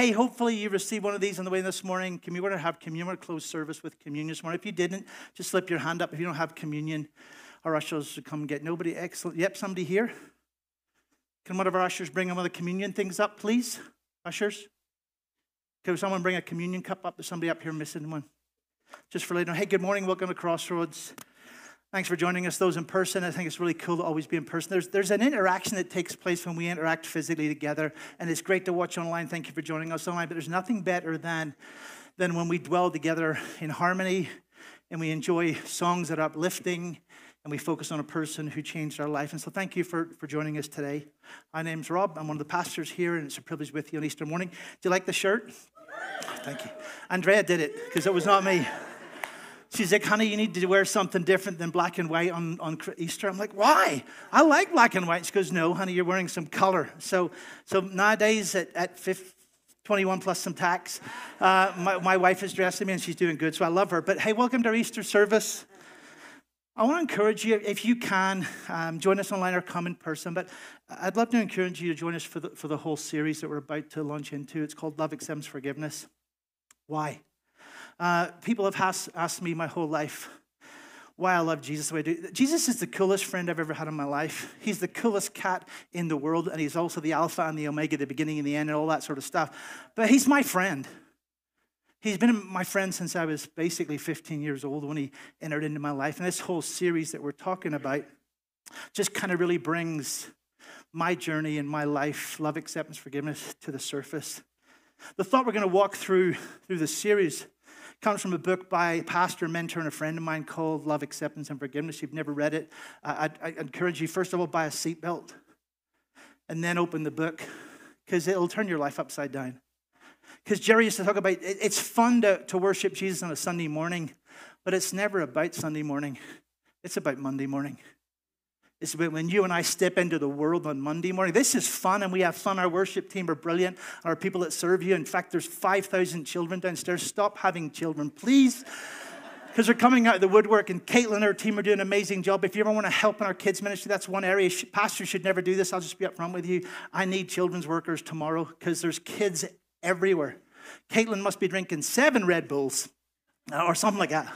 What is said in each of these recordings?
Hey, hopefully you received one of these on the way this morning. Can we want to have communion or closed service with communion this morning? If you didn't, just slip your hand up. If you don't have communion, our ushers will come get nobody. Excellent. Yep, somebody here. Can one of our ushers bring one of the communion things up, please? Ushers? Can someone bring a communion cup up? There's somebody up here missing one. Just for later. Hey, good morning. Welcome to Crossroads. Thanks for joining us, those in person. I think it's really cool to always be in person. There's, there's an interaction that takes place when we interact physically together, and it's great to watch online. Thank you for joining us online. But there's nothing better than, than when we dwell together in harmony and we enjoy songs that are uplifting and we focus on a person who changed our life. And so thank you for, for joining us today. My name's Rob. I'm one of the pastors here, and it's a privilege with you on Easter morning. Do you like the shirt? Thank you. Andrea did it because it was not me. She's like, honey, you need to wear something different than black and white on, on Easter. I'm like, why? I like black and white. She goes, no, honey, you're wearing some color. So, so nowadays at, at 50, 21 plus some tax, uh, my, my wife is dressing me and she's doing good. So I love her. But hey, welcome to our Easter service. I want to encourage you, if you can, um, join us online or come in person. But I'd love to encourage you to join us for the, for the whole series that we're about to launch into. It's called Love Acceptance Forgiveness. Why? Uh, people have asked, asked me my whole life why I love Jesus the way I do. Jesus is the coolest friend I've ever had in my life. He's the coolest cat in the world, and he's also the Alpha and the Omega, the beginning and the end, and all that sort of stuff. But he's my friend. He's been my friend since I was basically 15 years old when he entered into my life. And this whole series that we're talking about just kind of really brings my journey and my life, love, acceptance, forgiveness, to the surface. The thought we're going to walk through through this series comes from a book by a pastor, mentor, and a friend of mine called Love, Acceptance, and Forgiveness. If you've never read it, I, I encourage you, first of all, buy a seatbelt and then open the book because it'll turn your life upside down. Because Jerry used to talk about it's fun to, to worship Jesus on a Sunday morning, but it's never about Sunday morning, it's about Monday morning. It's when you and I step into the world on Monday morning. This is fun, and we have fun. Our worship team are brilliant. Our people that serve you. In fact, there's 5,000 children downstairs. Stop having children, please. Because they're coming out of the woodwork, and Caitlin and her team are doing an amazing job. If you ever want to help in our kids' ministry, that's one area. Pastors should never do this. I'll just be upfront with you. I need children's workers tomorrow because there's kids everywhere. Caitlin must be drinking seven Red Bulls uh, or something like that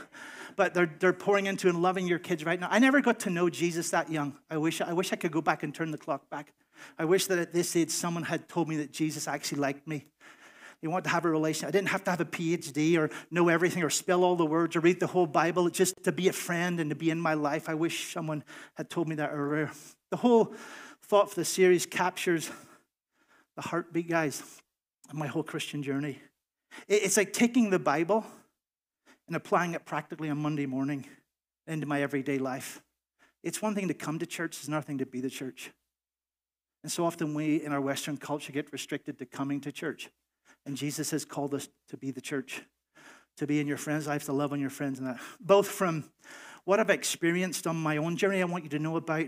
but they're, they're pouring into and loving your kids right now. I never got to know Jesus that young. I wish, I wish I could go back and turn the clock back. I wish that at this age someone had told me that Jesus actually liked me. He wanted to have a relationship. I didn't have to have a PhD or know everything or spell all the words or read the whole Bible. Just to be a friend and to be in my life. I wish someone had told me that earlier. The whole thought for the series captures the heartbeat, guys, of my whole Christian journey. It's like taking the Bible and applying it practically on Monday morning into my everyday life. It's one thing to come to church, it's another thing to be the church. And so often we in our Western culture get restricted to coming to church. And Jesus has called us to be the church, to be in your friends' life, to love on your friends, and that. Both from what I've experienced on my own journey, I want you to know about,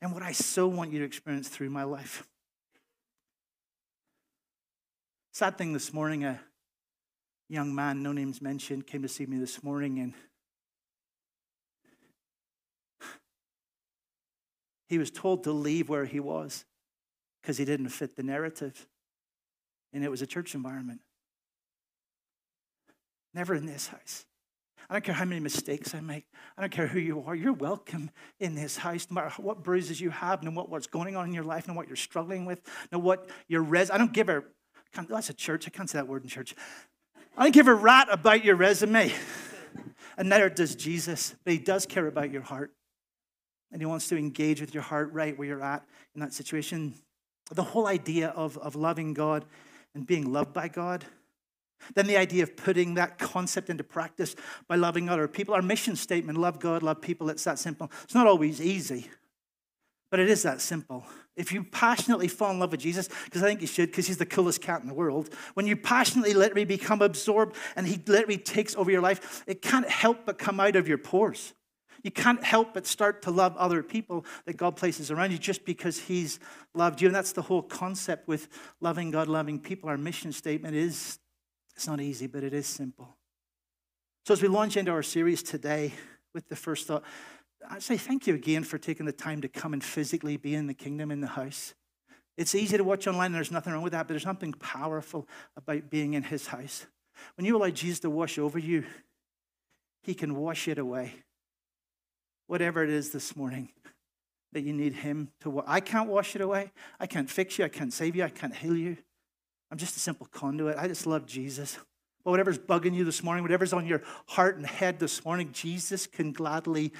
and what I so want you to experience through my life. Sad thing this morning, uh, young man, no names mentioned, came to see me this morning and he was told to leave where he was because he didn't fit the narrative. And it was a church environment. Never in this house. I don't care how many mistakes I make. I don't care who you are. You're welcome in this house, no matter what bruises you have, no matter what's going on in your life, no what you're struggling with, no what your res. I don't give a. That's a church. I can't say that word in church. I don't give a rat about your resume. And neither does Jesus, but he does care about your heart. And he wants to engage with your heart right where you're at in that situation. The whole idea of, of loving God and being loved by God. Then the idea of putting that concept into practice by loving other people. Our mission statement love God, love people, it's that simple. It's not always easy, but it is that simple. If you passionately fall in love with Jesus, because I think you should, because he's the coolest cat in the world, when you passionately literally become absorbed and he literally takes over your life, it can't help but come out of your pores. You can't help but start to love other people that God places around you just because He's loved you. And that's the whole concept with loving God, loving people. Our mission statement is it's not easy, but it is simple. So as we launch into our series today with the first thought, I say thank you again for taking the time to come and physically be in the kingdom in the house. It's easy to watch online, and there's nothing wrong with that, but there's something powerful about being in his house. When you allow Jesus to wash over you, he can wash it away. Whatever it is this morning that you need him to wash. I can't wash it away. I can't fix you. I can't save you. I can't heal you. I'm just a simple conduit. I just love Jesus. But whatever's bugging you this morning, whatever's on your heart and head this morning, Jesus can gladly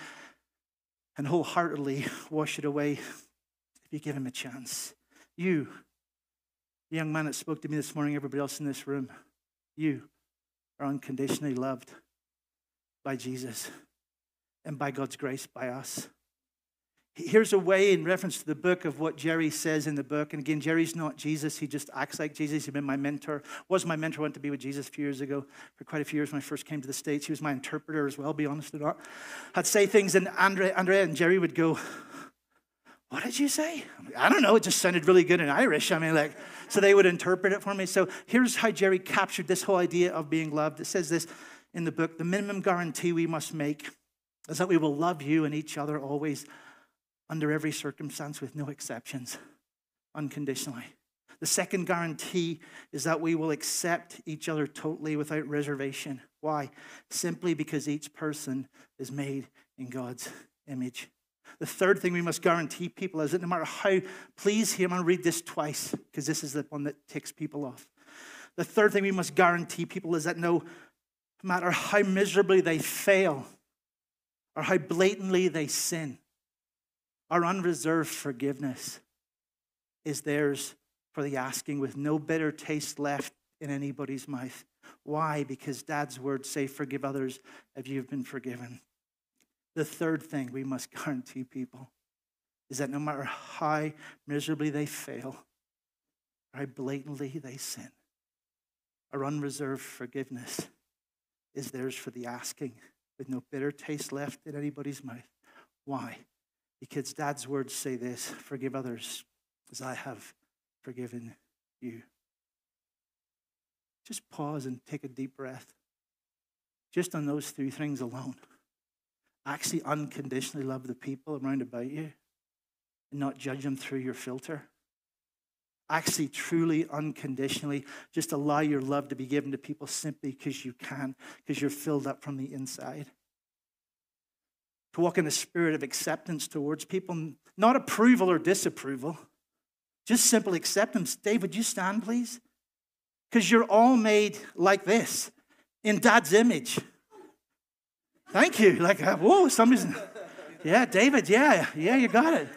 and wholeheartedly wash it away if you give him a chance. You, the young man that spoke to me this morning, everybody else in this room, you are unconditionally loved by Jesus and by God's grace by us. Here's a way in reference to the book of what Jerry says in the book. And again, Jerry's not Jesus. He just acts like Jesus. He's been my mentor. Was my mentor. Went to be with Jesus a few years ago for quite a few years when I first came to the States. He was my interpreter as well, be honest or not. I'd say things and Andrea, and Jerry would go, what did you say? Like, I don't know. It just sounded really good in Irish. I mean, like, so they would interpret it for me. So here's how Jerry captured this whole idea of being loved. It says this in the book The minimum guarantee we must make is that we will love you and each other always under every circumstance with no exceptions, unconditionally. The second guarantee is that we will accept each other totally without reservation. Why? Simply because each person is made in God's image. The third thing we must guarantee people is that no matter how, please hear, I'm going to read this twice because this is the one that ticks people off. The third thing we must guarantee people is that no matter how miserably they fail or how blatantly they sin, our unreserved forgiveness is theirs for the asking with no bitter taste left in anybody's mouth. Why? Because Dad's words say, Forgive others if you've been forgiven. The third thing we must guarantee people is that no matter how miserably they fail, how blatantly they sin, our unreserved forgiveness is theirs for the asking with no bitter taste left in anybody's mouth. Why? Because dad's words say this forgive others as I have forgiven you. Just pause and take a deep breath. Just on those three things alone. Actually, unconditionally love the people around about you and not judge them through your filter. Actually, truly, unconditionally, just allow your love to be given to people simply because you can, because you're filled up from the inside to walk in a spirit of acceptance towards people, not approval or disapproval, just simple acceptance. Dave, would you stand, please? Because you're all made like this in Dad's image. Thank you. Like, uh, whoa, somebody's. Yeah, David, yeah, yeah, you got it.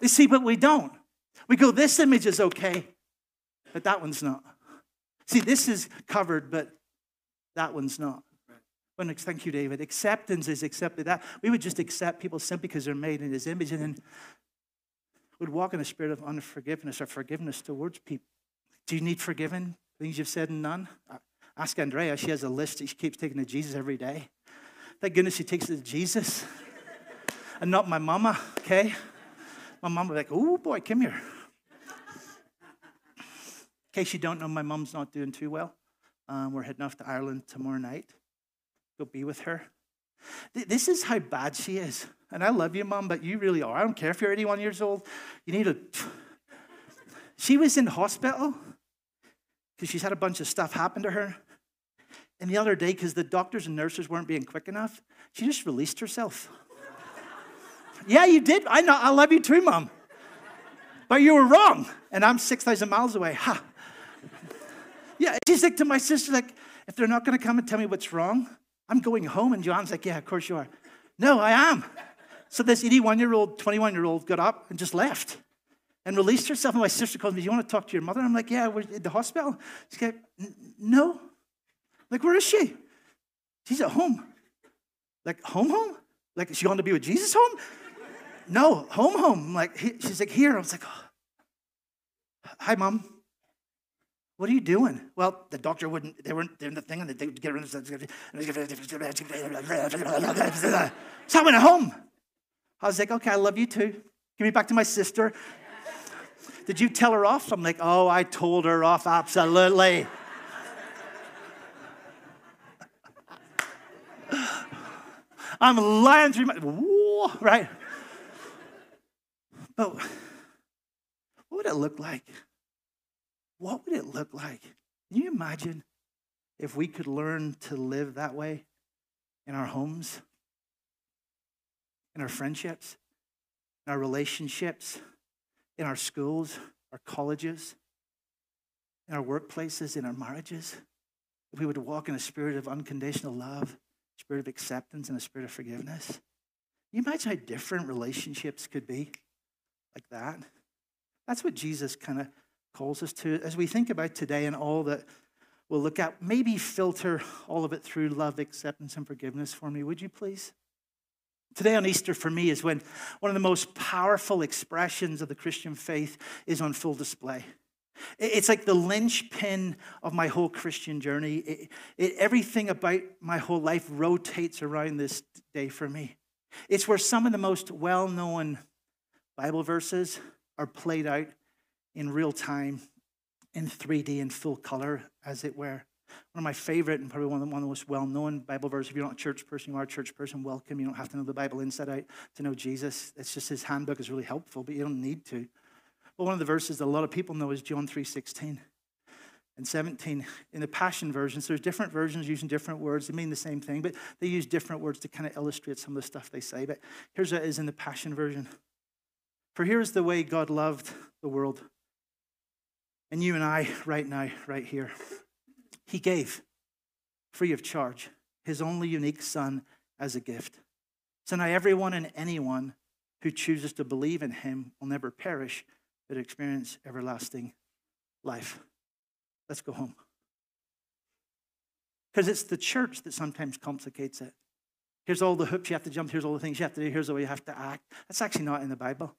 You see, but we don't. We go, this image is okay, but that one's not. See, this is covered, but that one's not. When, thank you, David. Acceptance is accepted. That we would just accept people simply because they're made in His image, and then would walk in a spirit of unforgiveness or forgiveness towards people. Do you need forgiven? Things you've said and done. Ask Andrea. She has a list that she keeps taking to Jesus every day. Thank goodness she takes it to Jesus, and not my mama. Okay, my mom was like, "Oh boy, come here." In case you don't know, my mom's not doing too well. Um, we're heading off to Ireland tomorrow night go be with her. This is how bad she is. And I love you, mom, but you really are. I don't care if you're 81 years old. You need to. She was in hospital because she's had a bunch of stuff happen to her. And the other day, because the doctors and nurses weren't being quick enough, she just released herself. yeah, you did. I know. I love you too, mom. But you were wrong. And I'm 6,000 miles away. Ha. Yeah, she's like to my sister, like, if they're not going to come and tell me what's wrong, I'm going home. And John's like, Yeah, of course you are. No, I am. So this 81 year old, 21 year old got up and just left and released herself. And my sister calls me, Do you want to talk to your mother? I'm like, Yeah, we're at the hospital. She's like, No. Like, where is she? She's at home. Like, home, home? Like, is she going to be with Jesus home? No, home, home. like, she's like, Here. I was like, oh. Hi, mom. What are you doing? Well, the doctor wouldn't, they weren't doing the thing, and they would get rid of So I went home. I was like, okay, I love you too. Give me back to my sister. Did you tell her off? I'm like, oh, I told her off, absolutely. I'm lying through my, right? But what would it look like? What would it look like? Can you imagine if we could learn to live that way in our homes, in our friendships, in our relationships, in our schools, our colleges, in our workplaces, in our marriages? If we would walk in a spirit of unconditional love, spirit of acceptance, and a spirit of forgiveness. Can you imagine how different relationships could be like that? That's what Jesus kind of calls us to. As we think about today and all that we'll look at, maybe filter all of it through love, acceptance, and forgiveness for me, would you please? Today on Easter for me is when one of the most powerful expressions of the Christian faith is on full display. It's like the linchpin of my whole Christian journey. It, it, everything about my whole life rotates around this day for me. It's where some of the most well known Bible verses are played out in real time, in 3D, in full color, as it were. One of my favorite and probably one of the, most well known Bible verses, if you're not a church person, you are a church person, welcome. You don't have to know the Bible inside out to know Jesus. It's just his handbook is really helpful, but you don't need to. But one of the verses that a lot of people know is John 3.16 and 17 in the Passion versions. There's different versions using different words. They mean the same thing, but they use different words to kind of illustrate some of the stuff they say. But here's what is in the Passion version. For here's the way God loved the world. And you and I, right now, right here. He gave, free of charge, his only unique Son as a gift. So now everyone and anyone who chooses to believe in him will never perish, but experience everlasting life. Let's go home. Because it's the church that sometimes complicates it. Here's all the hoops you have to jump, here's all the things you have to do, here's the way you have to act. That's actually not in the Bible.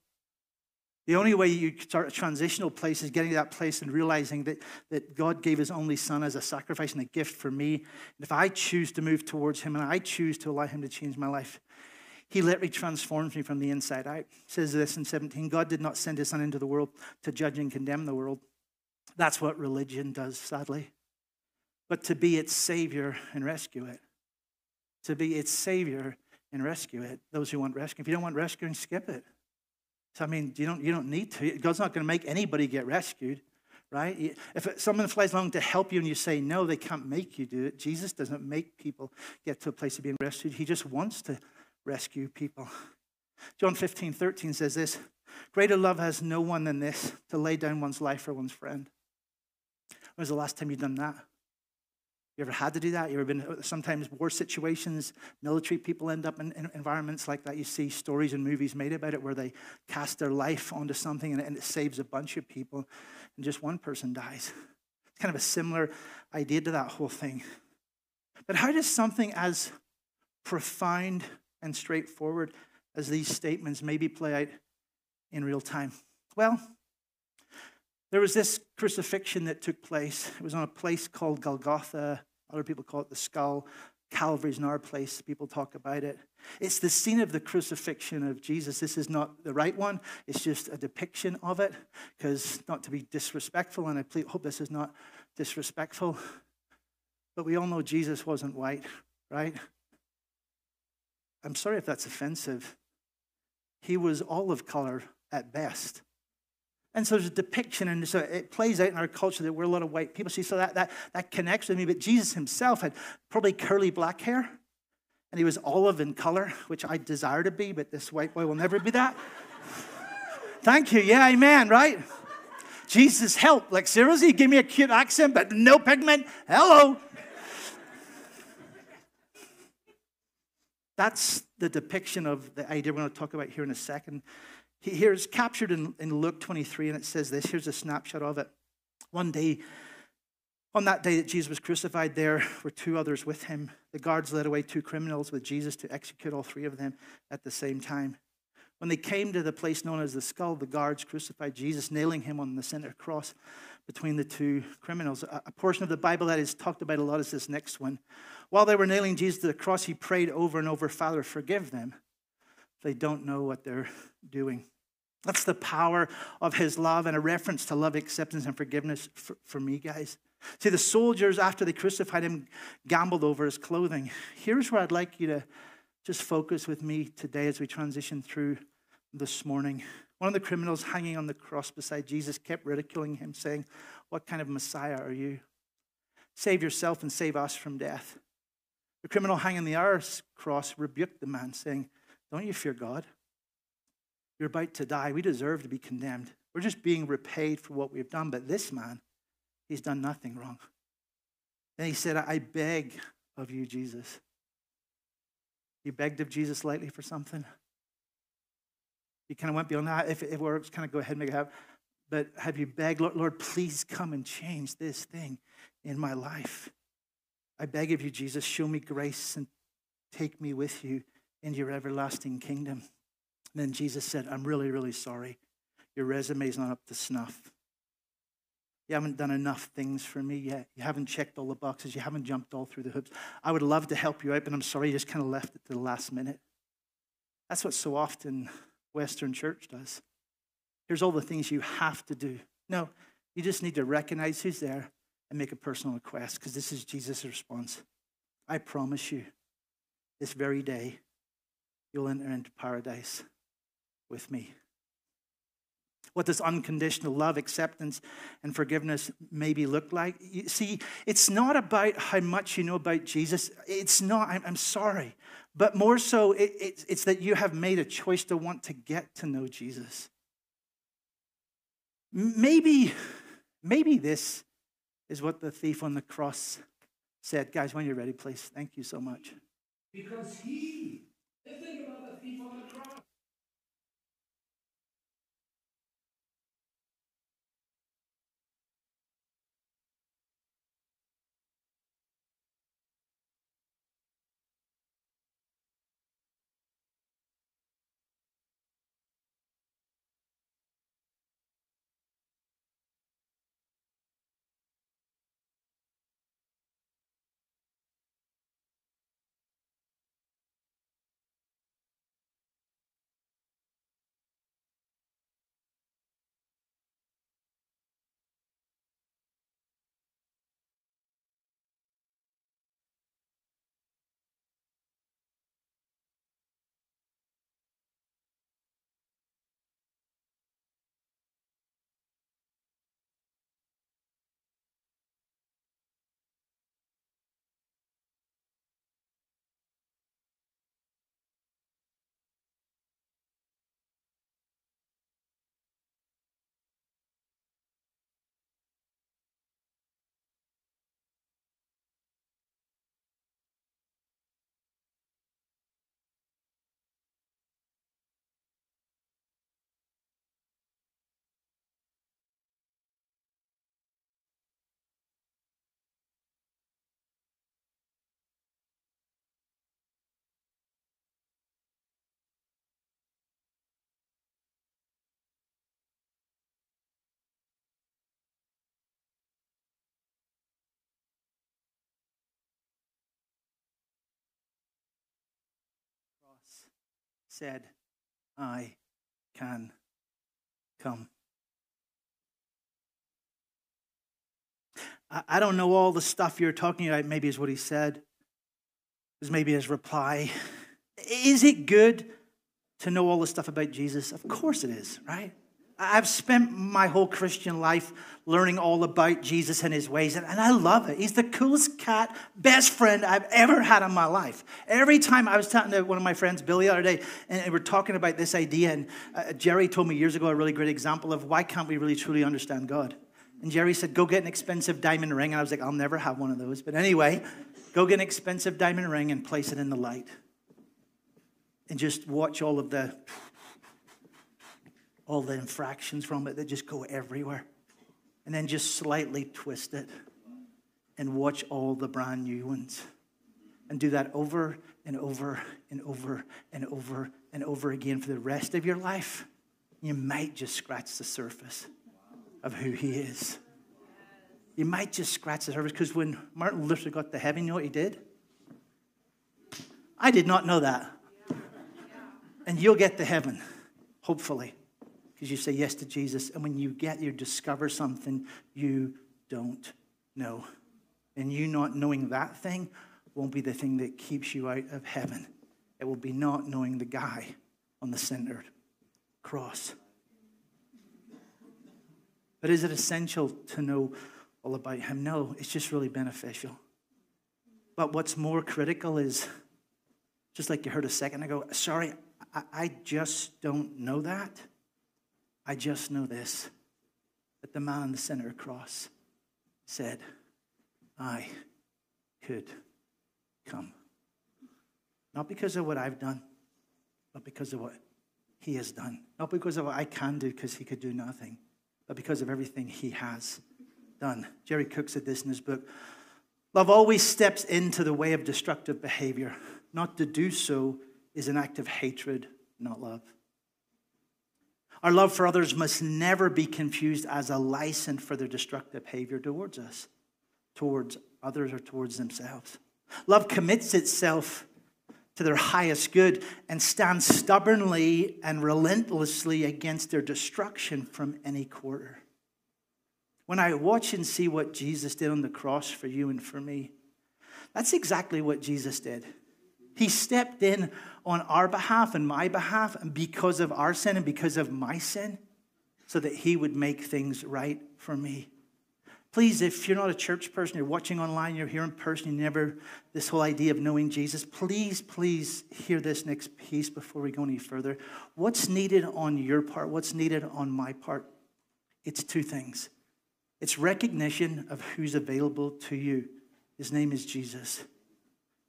The only way you start a transitional place is getting to that place and realizing that, that God gave his only son as a sacrifice and a gift for me. And if I choose to move towards him and I choose to allow him to change my life, he literally transforms me from the inside out. It says this in 17 God did not send his son into the world to judge and condemn the world. That's what religion does, sadly. But to be its savior and rescue it. To be its savior and rescue it. Those who want rescue. If you don't want rescuing, skip it. So, I mean, you don't, you don't need to. God's not going to make anybody get rescued, right? If someone flies along to help you and you say no, they can't make you do it. Jesus doesn't make people get to a place of being rescued. He just wants to rescue people. John 15, 13 says this Greater love has no one than this, to lay down one's life for one's friend. When was the last time you've done that? You ever had to do that? You ever been in sometimes war situations, military people end up in, in, environments like that. You see stories and movies made about it where they cast their life onto something and, and it saves a bunch of people and just one person dies. It's kind of a similar idea to that whole thing. But how does something as profound and straightforward as these statements maybe play out in real time? Well, there was this crucifixion that took place. It was on a place called Golgotha. Other people call it the skull. Calvary's in our place. People talk about it. It's the scene of the crucifixion of Jesus. This is not the right one. It's just a depiction of it, because not to be disrespectful, and I hope this is not disrespectful, but we all know Jesus wasn't white, right? I'm sorry if that's offensive. He was olive color at best. And so there's a depiction, and so it plays out in our culture that we're a lot of white people. See, so that, that, that connects with me. But Jesus himself had probably curly black hair, and he was olive in color, which I desire to be, but this white boy will never be that. Thank you. Yeah, amen, right? Jesus help. Like, seriously, give me a cute accent, but no pigment. Hello. That's the depiction of the idea we're going to talk about here in a second. Here it's captured in, in Luke 23, and it says this. Here's a snapshot of it. One day, on that day that Jesus was crucified, there were two others with him. The guards led away two criminals with Jesus to execute all three of them at the same time. When they came to the place known as the skull, the guards crucified Jesus, nailing him on the center cross between the two criminals. A portion of the Bible that is talked about a lot is this next one. While they were nailing Jesus to the cross, he prayed over and over, Father, forgive them. They don't know what they're doing. That's the power of his love and a reference to love, acceptance, and forgiveness for, for me, guys. See, the soldiers, after they crucified him, gambled over his clothing. Here's where I'd like you to just focus with me today as we transition through this morning. One of the criminals hanging on the cross beside Jesus kept ridiculing him, saying, What kind of Messiah are you? Save yourself and save us from death. The criminal hanging the other cross rebuked the man, saying, Don't you fear God? You're about to die. We deserve to be condemned. We're just being repaid for what we've done. But this man, he's done nothing wrong. Then he said, I beg of you, Jesus. You begged of Jesus lightly for something? You kind of went beyond that. If it works, kind of go ahead and make it happen. But have you begged, Lord, Lord, please come and change this thing in my life? I beg of you, Jesus, show me grace and take me with you into your everlasting kingdom. And then Jesus said, I'm really, really sorry. Your resume is not up to snuff. You haven't done enough things for me yet. You haven't checked all the boxes. You haven't jumped all through the hoops. I would love to help you out, but I'm sorry you just kind of left it to the last minute. That's what so often Western church does. Here's all the things you have to do. No, you just need to recognize who's there and make a personal request because this is Jesus' response. I promise you, this very day, you'll enter into paradise with me. What does unconditional love, acceptance, and forgiveness maybe look like? You see, it's not about how much you know about Jesus. It's not, I'm, I'm sorry. But more so, it, it, it's that you have made a choice to want to get to know Jesus. Maybe, maybe this is what the thief on the cross said. Guys, when you're ready, please. Thank you so much. Because he, said, I can come. I don't know all the stuff you're talking about, maybe is what he said, is maybe his reply. Is it good to know all the stuff about Jesus? Of course it is, right? I've spent my whole Christian life learning all about Jesus and his ways, and, I love it. He's the coolest cat, best friend I've ever had in my life. Every time I was talking to one of my friends, Billy, the other day, and we're talking about this idea, and uh, Jerry told me years ago a really great example of why can't we really truly understand God? And Jerry said, Go get an expensive diamond ring. And I was like, I'll never have one of those. But anyway, go get an expensive diamond ring and place it in the light. And just watch all of the all the infractions from it that just go everywhere. And then just slightly twist it and watch all the brand new ones. And do that over and over and over and over and over again for the rest of your life. You might just scratch the surface of who he is. You might just scratch the surface because when Martin Luther got to heaven, you know what he did? I did not know that. And you'll get to heaven, hopefully because you say yes to Jesus. And when you get, you discover something you don't know. And you not knowing that thing won't be the thing that keeps you out of heaven. It will be not knowing the guy on the centered cross. But is it essential to know all about him? No, it's just really beneficial. But what's more critical is just like you heard a second ago, sorry, I, I just don't know that. I just know this that the man on the center cross said, I could come. Not because of what I've done, but because of what he has done. Not because of what I can do, because he could do nothing, but because of everything he has done. Jerry Cook said this in his book Love always steps into the way of destructive behavior. Not to do so is an act of hatred, not love. Our love for others must never be confused as a license for their destructive behavior towards us, towards others, or towards themselves. Love commits itself to their highest good and stands stubbornly and relentlessly against their destruction from any quarter. When I watch and see what Jesus did on the cross for you and for me, that's exactly what Jesus did. He stepped in on our behalf and my behalf, and because of our sin and because of my sin, so that He would make things right for me. Please, if you're not a church person, you're watching online, you're here in person, you never, this whole idea of knowing Jesus, please, please hear this next piece before we go any further. What's needed on your part? What's needed on my part? It's two things it's recognition of who's available to you. His name is Jesus.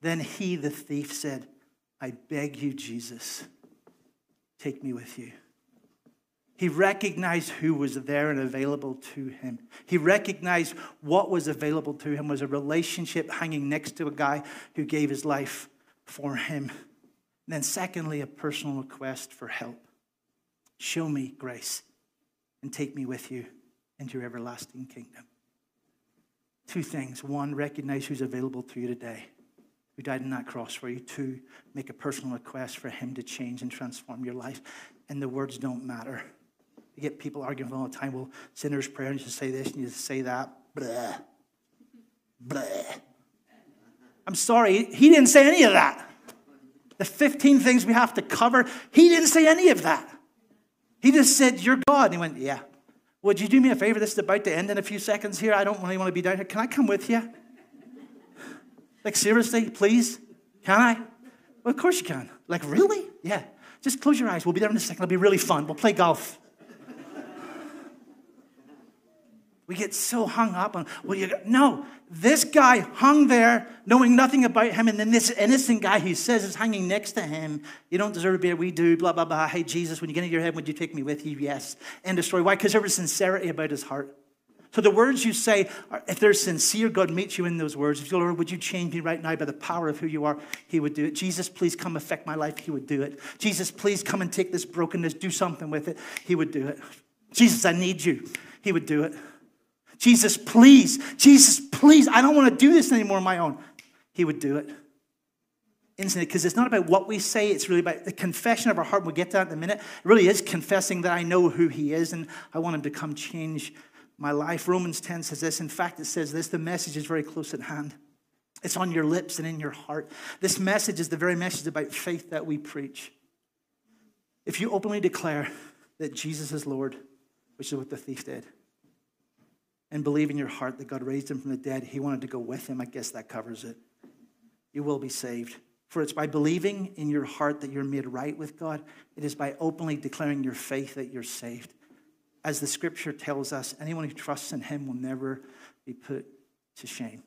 Then he, the thief, said, I beg you, Jesus, take me with you. He recognized who was there and available to him. He recognized what was available to him was a relationship hanging next to a guy who gave his life for him. And then, secondly, a personal request for help. Show me grace and take me with you into your everlasting kingdom. Two things. One, recognize who's available to you today, who died on that cross for you. to make a personal request for him to change and transform your life. And the words don't matter. You get people arguing all the time, well, sinner's prayer, and you say this and you just say that. Blah. Blah. I'm sorry, he didn't say any of that. The 15 things we have to cover, he didn't say any of that. He just said, You're God. And he went, Yeah. Would you do me a favor? This is about to end in a few seconds here. I don't really want to be down here. Can I come with you? Like, seriously, please? Can I? Well, of course you can. Like, really? Yeah. Just close your eyes. We'll be there in a second. It'll be really fun. We'll play golf. We get so hung up on, well, you no, this guy hung there knowing nothing about him, and then this innocent guy he says is hanging next to him. You don't deserve to be here. We do, blah, blah, blah. Hey, Jesus, when you get into your head, would you take me with you? Yes. End of story. Why? Because there was sincerity about his heart. So the words you say, if they're sincere, God meets you in those words. If you, Lord, would you change me right now by the power of who you are? He would do it. Jesus, please come affect my life. He would do it. Jesus, please come and take this brokenness, do something with it. He would do it. Jesus, I need you. He would do it. Jesus, please, Jesus, please, I don't want to do this anymore on my own. He would do it. Instantly, because it's not about what we say, it's really about the confession of our heart. We'll get to that in a minute. It really is confessing that I know who He is and I want Him to come change my life. Romans 10 says this. In fact, it says this the message is very close at hand. It's on your lips and in your heart. This message is the very message about faith that we preach. If you openly declare that Jesus is Lord, which is what the thief did, and believe in your heart that God raised him from the dead, he wanted to go with him. I guess that covers it. You will be saved. For it's by believing in your heart that you're made right with God, it is by openly declaring your faith that you're saved. As the scripture tells us, anyone who trusts in him will never be put to shame.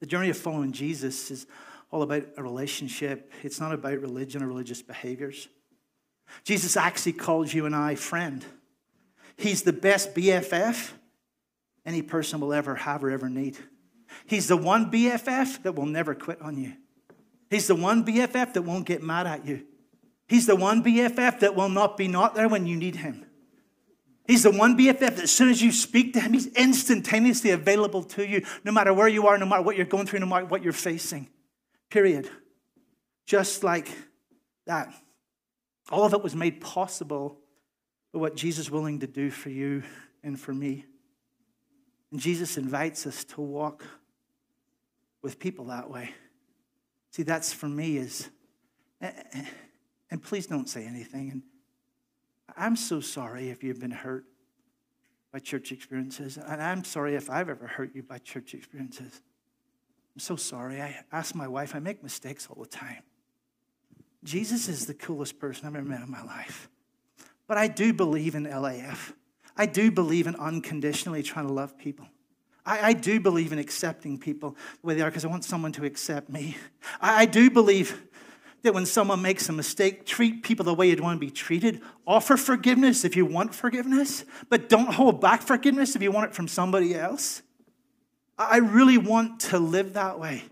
The journey of following Jesus is all about a relationship, it's not about religion or religious behaviors. Jesus actually calls you and I friend. He's the best BFF any person will ever have or ever need. He's the one BFF that will never quit on you. He's the one BFF that won't get mad at you. He's the one BFF that will not be not there when you need him. He's the one BFF that as soon as you speak to him, he's instantaneously available to you, no matter where you are, no matter what you're going through, no matter what you're facing. Period. Just like that. All of it was made possible but what Jesus is willing to do for you and for me. And Jesus invites us to walk with people that way. See, that's for me is, eh, eh, eh. and please don't say anything. And I'm so sorry if you've been hurt by church experiences. And I'm sorry if I've ever hurt you by church experiences. I'm so sorry. I ask my wife, I make mistakes all the time. Jesus is the coolest person I've ever met in my life. But I do believe in LAF. I do believe in unconditionally trying to love people. I, I do believe in accepting people the way they are because I want someone to accept me. I, I do believe that when someone makes a mistake, treat people the way you'd want to be treated. Offer forgiveness if you want forgiveness, but don't hold back forgiveness if you want it from somebody else. I really want to live that way.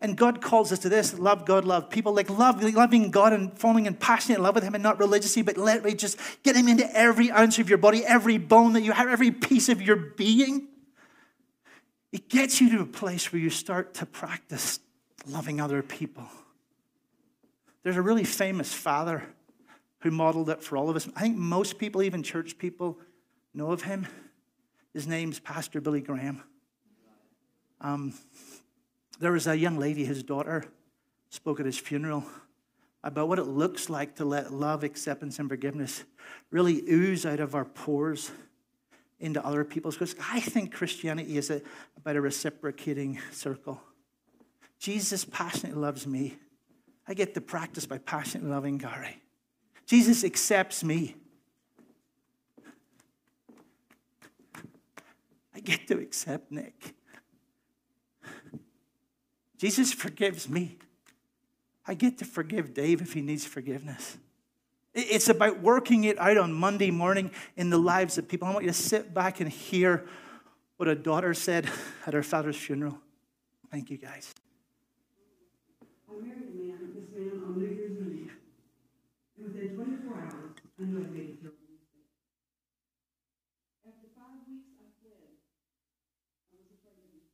And God calls us to this love God, love people. Like love, loving God and falling in passionate love with Him and not religiously, but me just get Him into every ounce of your body, every bone that you have, every piece of your being. It gets you to a place where you start to practice loving other people. There's a really famous father who modeled it for all of us. I think most people, even church people, know of him. His name's Pastor Billy Graham. Um, there was a young lady, his daughter, spoke at his funeral about what it looks like to let love, acceptance, and forgiveness really ooze out of our pores into other people's. Because I think Christianity is a, about a reciprocating circle. Jesus passionately loves me. I get to practice by passionately loving Gary. Jesus accepts me. I get to accept Nick. Jesus forgives me. I get to forgive Dave if he needs forgiveness. It's about working it out on Monday morning in the lives of people. I want you to sit back and hear what a daughter said at her father's funeral. Thank you, guys. I married a man, this man on New Year's Eve. And within 24 hours, I knew I made a terrible mistake. After five weeks, I fled. I was afraid of him.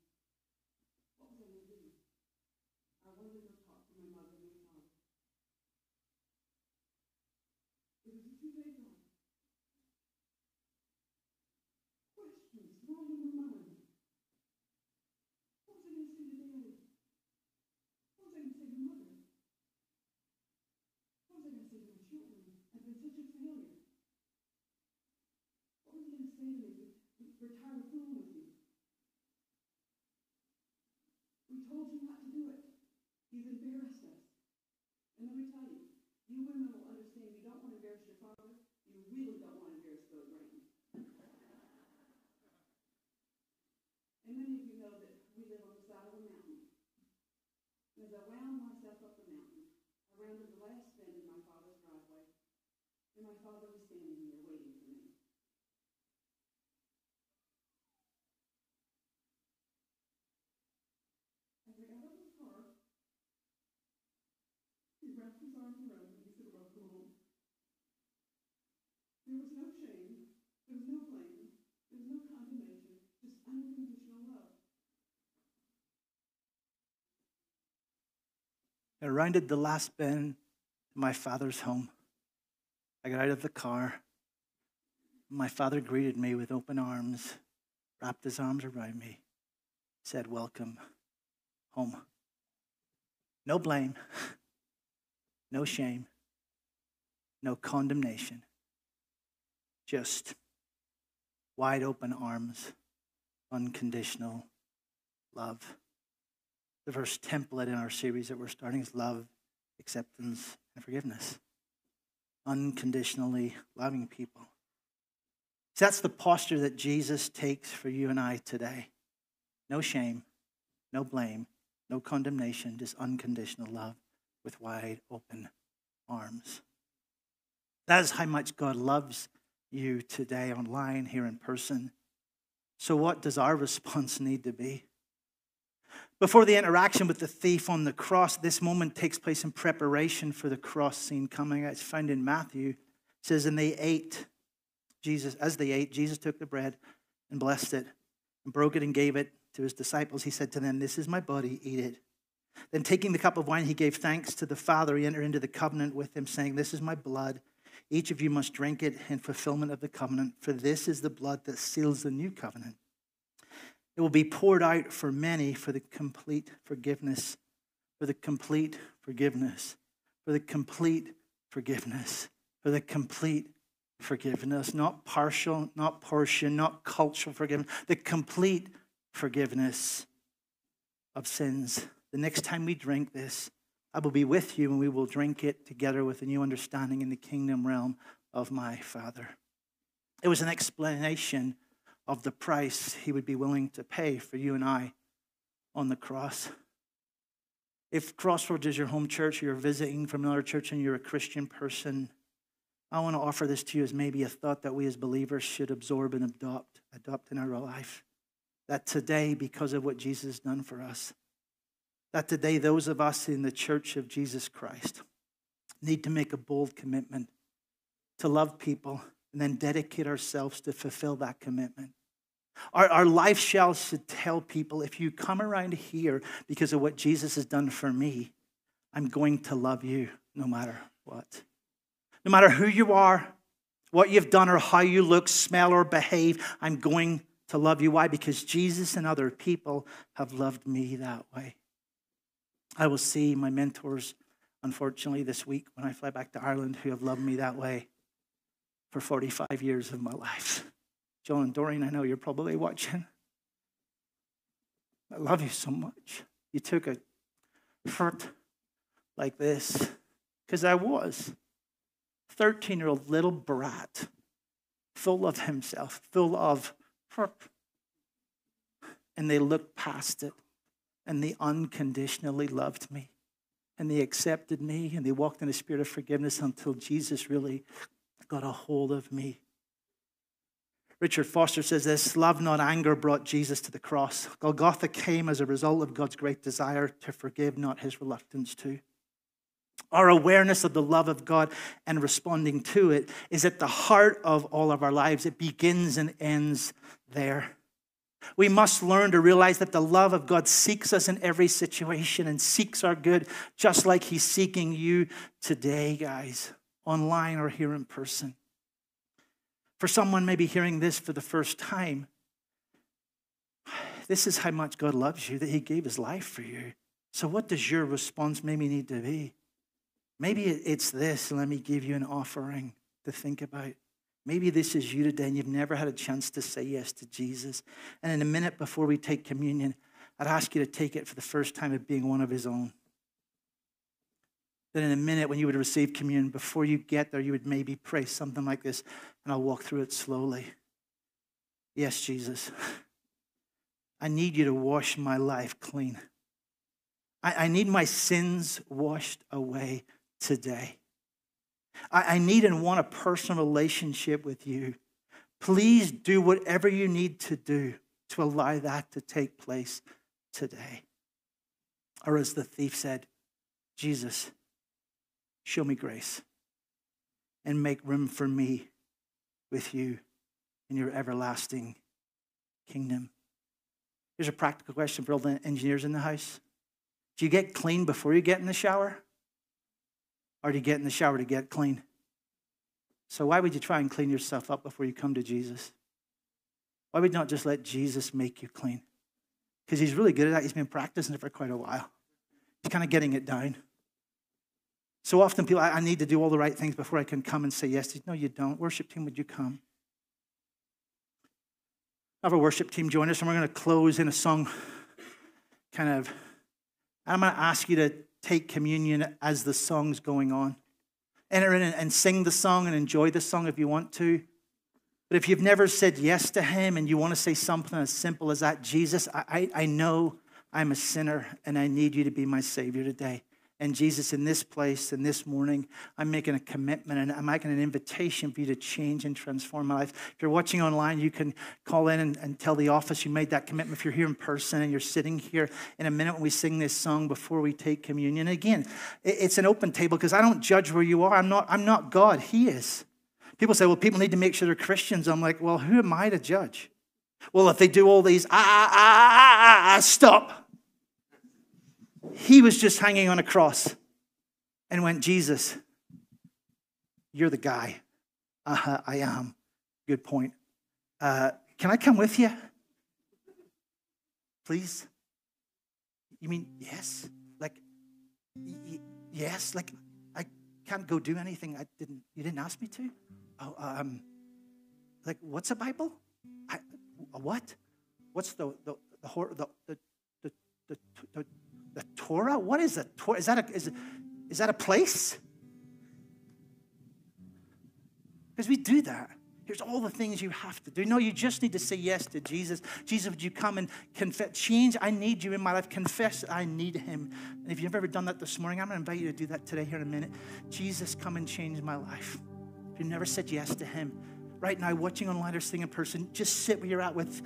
What was I going to do? I wanted to go talk to my mother and my father. It was a two-day drive. Questions rolling in my mind. What was I going to say to Daddy? What was I going to say to Mother? What was I going to say to my children? I've been such a failure. What was he going to say to me? We're tired of fooling with you. We told you not to do it. He's embarrassed us. And let me tell you, women will understand you don't want to embarrass your father. You really don't want to embarrass Billy Graham. And many of you know that we live on the side of a mountain. And as I wound myself up the mountain, I rounded the last bend in my father's driveway, and my father was standing there waiting for me. As I got out of the car, he wrapped his arms around me and he said, Welcome home. There was no shame, there was no blame, there was no condemnation, just unconditional love. I rounded the last bend to my father's home. I got out of the car. My father greeted me with open arms, wrapped his arms around me, said, Welcome home. No blame, no shame, no condemnation, just wide open arms, unconditional love. The first template in our series that we're starting is love, acceptance, and forgiveness. Unconditionally loving people. So that's the posture that Jesus takes for you and I today. No shame, no blame, no condemnation, just unconditional love with wide open arms. That is how much God loves you today, online, here in person. So, what does our response need to be? Before the interaction with the thief on the cross, this moment takes place in preparation for the cross scene coming. It's found in Matthew. It says, And they ate. Jesus, as they ate, Jesus took the bread and blessed it and broke it and gave it to his disciples. He said to them, This is my body, eat it. Then taking the cup of wine, he gave thanks to the Father. He entered into the covenant with him, saying, This is my blood. Each of you must drink it in fulfillment of the covenant, for this is the blood that seals the new covenant. It will be poured out for many for the complete forgiveness, for the complete forgiveness, for the complete forgiveness, for the complete forgiveness, not partial, not portion, not cultural forgiveness, the complete forgiveness of sins. The next time we drink this, I will be with you and we will drink it together with a new understanding in the kingdom realm of my Father. It was an explanation of the price he would be willing to pay for you and I on the cross. If Crossroads is your home church, you're visiting from another church and you're a Christian person, I want to offer this to you as maybe a thought that we as believers should absorb and adopt, adopt in our life. That today, because of what Jesus has done for us, that today those of us in the church of Jesus Christ need to make a bold commitment to love people and then dedicate ourselves to fulfill that commitment. Our, our lifestyle should tell people if you come around here because of what Jesus has done for me, I'm going to love you no matter what. No matter who you are, what you've done, or how you look, smell, or behave, I'm going to love you. Why? Because Jesus and other people have loved me that way. I will see my mentors, unfortunately, this week when I fly back to Ireland, who have loved me that way for 45 years of my life. John and Doreen, I know you're probably watching. I love you so much. You took a hurt like this, because I was 13 year old little brat, full of himself, full of hurt. And they looked past it and they unconditionally loved me and they accepted me and they walked in a spirit of forgiveness until Jesus really got a hold of me. Richard Foster says this love, not anger, brought Jesus to the cross. Golgotha came as a result of God's great desire to forgive, not his reluctance to. Our awareness of the love of God and responding to it is at the heart of all of our lives. It begins and ends there. We must learn to realize that the love of God seeks us in every situation and seeks our good, just like He's seeking you today, guys, online or here in person. For someone maybe hearing this for the first time, this is how much God loves you, that He gave His life for you. So, what does your response maybe need to be? Maybe it's this. Let me give you an offering to think about. Maybe this is you today and you've never had a chance to say yes to Jesus. And in a minute before we take communion, I'd ask you to take it for the first time of being one of His own. Then, in a minute, when you would receive communion, before you get there, you would maybe pray something like this, and I'll walk through it slowly. Yes, Jesus, I need you to wash my life clean. I, I need my sins washed away today. I, I need and want a personal relationship with you. Please do whatever you need to do to allow that to take place today. Or as the thief said, Jesus, show me grace and make room for me with you in your everlasting kingdom. Here's a practical question for all the engineers in the house. Do you get clean before you get in the shower? Or do you get in the shower to get clean? So, why would you try and clean yourself up before you come to Jesus? Why would you not just let Jesus make you clean? Because he's really good at that. He's been practicing it for quite a while. He's kind of getting it down. So often people, I, need to do all the right things before I can come and say yes. No, you don't. Worship team, would you come? Have a worship team join us, and we're going to close in a song. Kind of, I'm going to ask you to take communion as the song's going on. Enter in and sing the song and enjoy the song if you want to. But if you've never said yes to Him and you want to say something as simple as that, Jesus, I, I know I'm a sinner and I need you to be my Savior today. And Jesus, in this place and this morning, I'm making a commitment and I'm making an invitation for you to change and transform my life. If you're watching online, you can call in and, and, tell the office you made that commitment. If you're here in person and you're sitting here in a minute when we sing this song before we take communion, again, it's an open table because I don't judge where you are. I'm not, I'm not God, He is. People say, well, people need to make sure they're Christians. I'm like, well, who am I to judge? Well, if they do all these, ah, ah, ah, ah, ah, stop. He was just hanging on a cross and went, Jesus, you're the guy. Uh-huh, I am. Good point. Uh, can I come with you? Please? You mean yes? Like, y- yes? Like, I can't go do anything I didn't, you didn't ask me to? oh, um, like, what's a Bible? I, a what? What's the the the hor- the the the, the, the, the Torah? What is a Torah? Is that a is, is that a place? Because we do that. Here's all the things you have to do. No, you just need to say yes to Jesus. Jesus, would you come and confess? Change, I need you in my life. Confess, I need him. And if you've ever done that this morning, I'm going to invite you to do that today, here in a minute. Jesus, come and change my life. If you've never said yes to him, right now, watching online or seeing in person, just sit where you're at with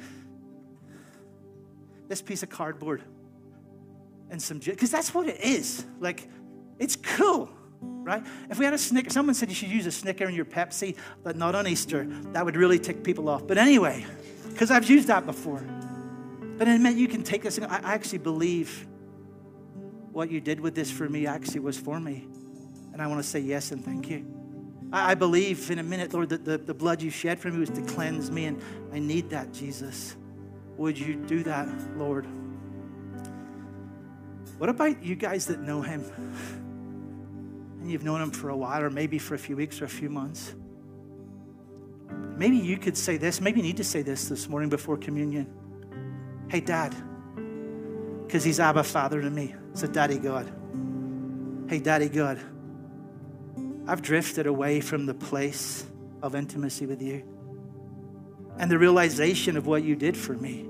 this piece of cardboard and some, because that's what it is. Like, it's cool right? If we had a Snicker, someone said you should use a Snicker in your Pepsi, but not on Easter. That would really tick people off. But anyway, because I've used that before. But it meant you can take this. I actually believe what you did with this for me actually was for me. And I want to say yes and thank you. I believe in a minute, Lord, that the, the blood you shed for me was to cleanse me, and I need that, Jesus. Would you do that, Lord? What about you guys that know him? and you've known him for a while, or maybe for a few weeks or a few months. Maybe you could say this, maybe you need to say this this morning before communion. Hey, Dad, because he's Abba Father to me. So, Daddy God. Hey, Daddy God, I've drifted away from the place of intimacy with you and the realization of what you did for me.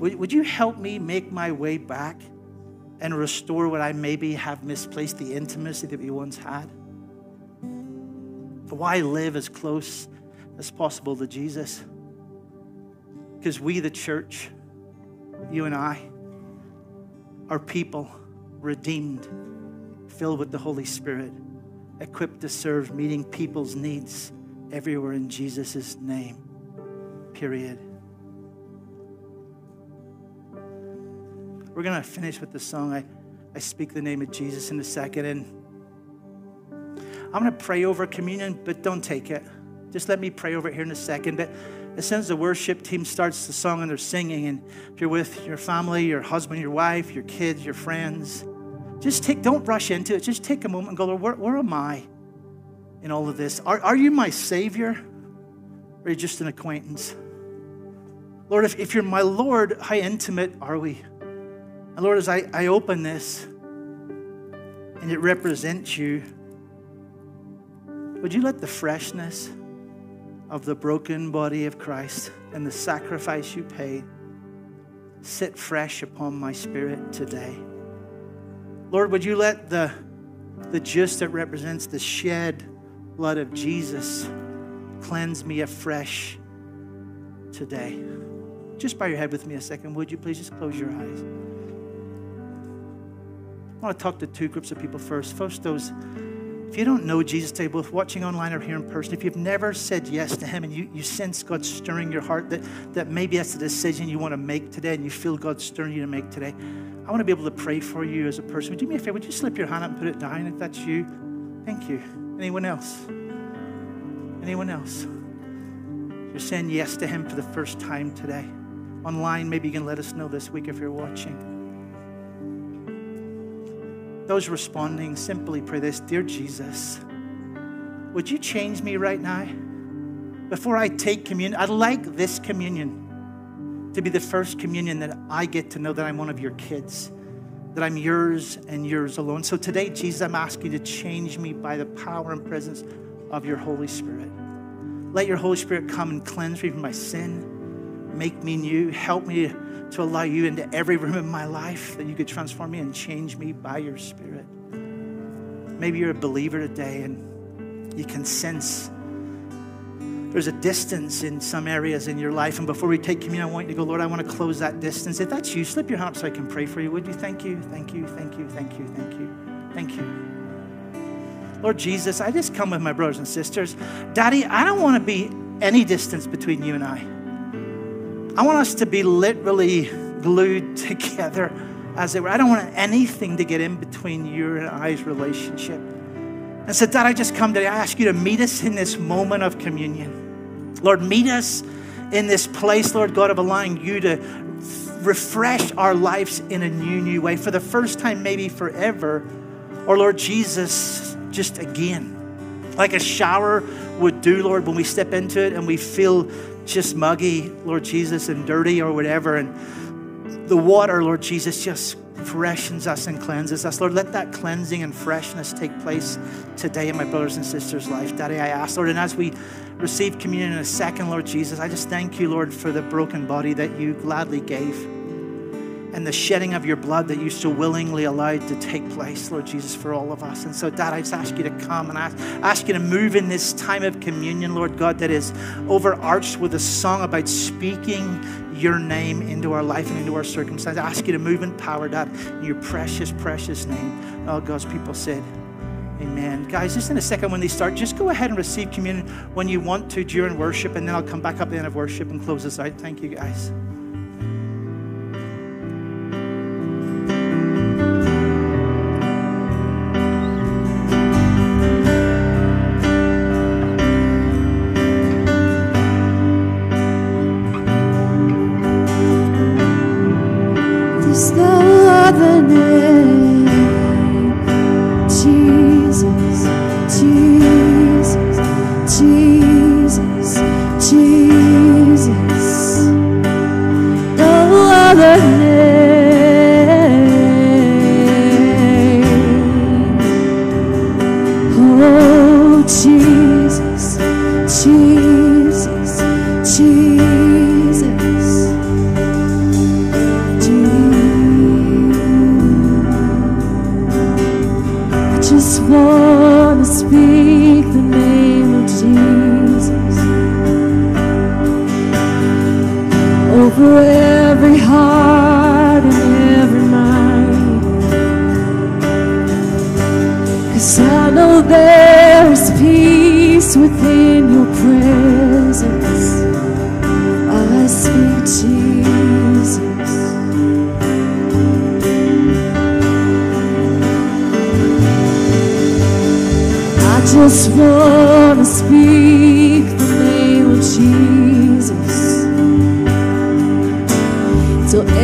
Would, would you help me make my way back? And restore what I maybe have misplaced the intimacy that we once had. Why live as close as possible to Jesus? Because we, the church, you and I, are people redeemed, filled with the Holy Spirit, equipped to serve, meeting people's needs everywhere in Jesus' name. Period. We're going to finish with the song. I, I speak the name of Jesus in a second. And I'm going to pray over communion, but don't take it. Just let me pray over it here in a second. But as soon as the worship team starts the song and they're singing, and if you're with your family, your husband, your wife, your kids, your friends, just take, don't rush into it. Just take a moment and go, Lord, where, where am I in all of this? Are, are you my Savior? Or are you just an acquaintance? Lord, if, if you're my Lord, how intimate are we? And Lord, as I, I open this and it represents you, would you let the freshness of the broken body of Christ and the sacrifice you paid sit fresh upon my spirit today? Lord, would you let the, the juice that represents the shed blood of Jesus cleanse me afresh today? Just bow your head with me a second, would you please? Just close your eyes. I want to talk to two groups of people first. First, those, if you don't know Jesus today, both watching online or here in person, if you've never said yes to Him and you, you sense God stirring your heart, that, that maybe that's the decision you want to make today and you feel God stirring you to make today, I want to be able to pray for you as a person. Would you do me a favor? Would you slip your hand up and put it down if that's you? Thank you. Anyone else? Anyone else? You're saying yes to Him for the first time today. Online, maybe you can let us know this week if you're watching. Those responding, simply pray this Dear Jesus, would you change me right now? Before I take communion, I'd like this communion to be the first communion that I get to know that I'm one of your kids, that I'm yours and yours alone. So today, Jesus, I'm asking you to change me by the power and presence of your Holy Spirit. Let your Holy Spirit come and cleanse me from my sin, make me new, help me to allow you into every room of my life, that you could transform me and change me by your Spirit. Maybe you're a believer today and you can sense there's a distance in some areas in your life. And before we take communion, I want you to go, Lord, I want to close that distance. If that's you, slip your hand up so I can pray for you. Would you? Thank you, thank you, thank you, thank you, thank you, thank you. Lord Jesus, I just come with my brothers and sisters. Daddy, I don't want to be any distance between you and I. I want us to be literally glued together, as it were. I don't want anything to get in between you and I's relationship. And so, Dad, I just come today. I ask you to meet us in this moment of communion. Lord, meet us in this place, Lord God, of allowing you to refresh our lives in a new, new way for the first time, maybe forever. Or, Lord Jesus, just again. like a shower would do, Lord, when we step into it and we feel just muggy, Lord Jesus, and dirty or whatever. And the water, Lord Jesus, just freshens us and cleanses us. Lord, let that cleansing and freshness take place today in my brothers and sisters' life. Daddy, I ask, Lord, and as we receive communion in a second, Lord Jesus, I just thank you, Lord, for the broken body that you gladly gave and the shedding of your blood that you so willingly allowed to take place, Lord Jesus, for all of us. And so, Dad, I just ask you to come and ask, ask you to move in this time of communion, Lord God, that is overarched with a song about speaking your name into our life and into our circumstance. I ask you to move in power, Dad, in your precious, precious name. All God's people said, Amen. Guys, just in a second when they start, just go ahead and receive communion when you want to during worship, and then I'll come back up at the end of worship and close this out. Thank you, guys.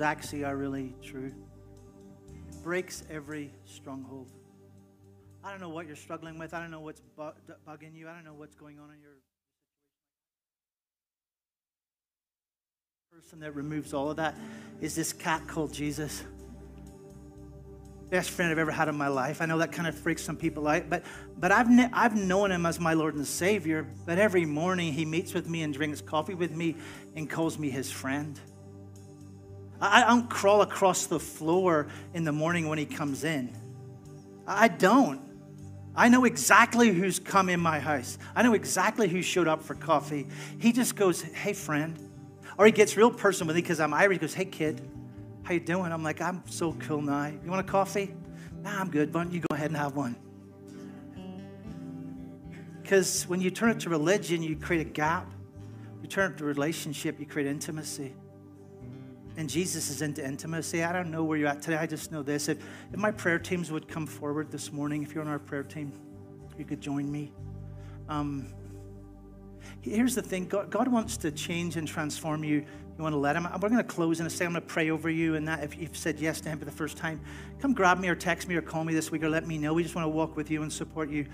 Actually are really true. It breaks every stronghold. I don't know what you're struggling with. I don't know what's bu- bugging you. I don't know what's going on in your person that removes all of that is this cat called Jesus. Best friend I've ever had in my life. I know that kind of freaks some people out, but but I've ne- I've known him as my Lord and Savior. But every morning he meets with me and drinks coffee with me and calls me his friend. I, don't crawl across the floor in the morning when he comes in. I don't. I know exactly who's come in my house. I know exactly who showed up for coffee. He just goes, "Hey, friend," or he gets real personal with me because I'm Irish. He goes, "Hey, kid." How you doing? I'm like, I'm so cool now. You want a coffee? Nah, I'm good. Why don't you go ahead and have one? Because when you turn it to religion, you create a gap. You turn it to relationship, you create intimacy. And Jesus is into intimacy. I don't know where you're at today. I just know this. If, if my prayer teams would come forward this morning, if you're on our prayer team, you could join me. Um, here's the thing God, God wants to change and transform you you want to let him we're going to close and second i'm going to pray over you and that if you've said yes to him for the first time come grab me or text me or call me this week or let me know we just want to walk with you and support you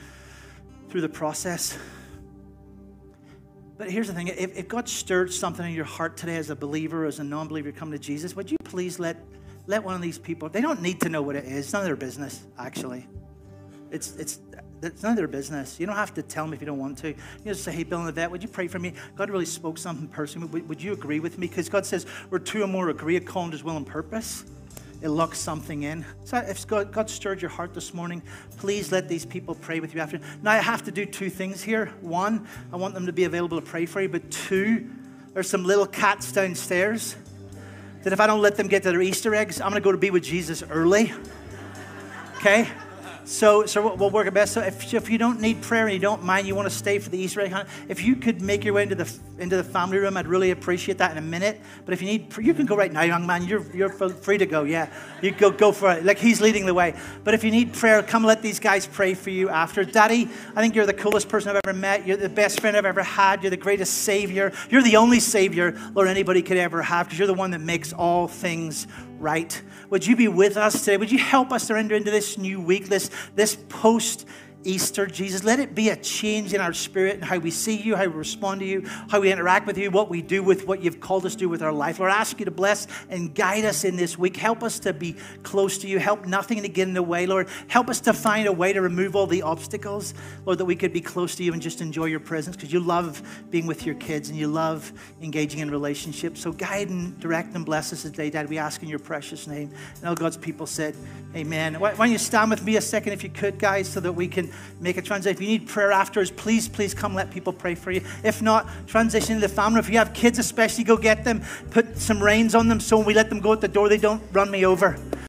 through the process but here's the thing if, if god stirred something in your heart today as a believer as a non-believer come to jesus would you please let let one of these people they don't need to know what it is it's none of their business actually it's it's it's none of their business. You don't have to tell them if you don't want to. You just say, hey, Bill and the vet, would you pray for me? God really spoke something personally. Would, would you agree with me? Because God says, where two or more agree according to his will and purpose, it locks something in. So if God, God stirred your heart this morning, please let these people pray with you after. Now, I have to do two things here. One, I want them to be available to pray for you. But two, there's some little cats downstairs that if I don't let them get to their Easter eggs, I'm going to go to be with Jesus early. Okay? So, so we'll work it best. So, if, if you don't need prayer and you don't mind, you want to stay for the Easter egg hunt, if you could make your way into the into the family room, I'd really appreciate that in a minute. But if you need, you can go right now, young man. You're you're free to go. Yeah, you go go for it. Like he's leading the way. But if you need prayer, come let these guys pray for you after. Daddy, I think you're the coolest person I've ever met. You're the best friend I've ever had. You're the greatest savior. You're the only savior Lord anybody could ever have because you're the one that makes all things right. Would you be with us today? Would you help us to into this new week, this, this post Easter, Jesus. Let it be a change in our spirit and how we see you, how we respond to you, how we interact with you, what we do with what you've called us to do with our life. Lord, I ask you to bless and guide us in this week. Help us to be close to you. Help nothing to get in the way, Lord. Help us to find a way to remove all the obstacles, Lord, that we could be close to you and just enjoy your presence because you love being with your kids and you love engaging in relationships. So guide and direct and bless us today, Dad. We ask in your precious name. And all God's people said, Amen. Why don't you stand with me a second if you could, guys, so that we can make a transition. If you need prayer afterwards, please, please come let people pray for you. If not, transition to the family. If you have kids, especially, go get them. Put some reins on them so when we let them go at the door, they don't run me over.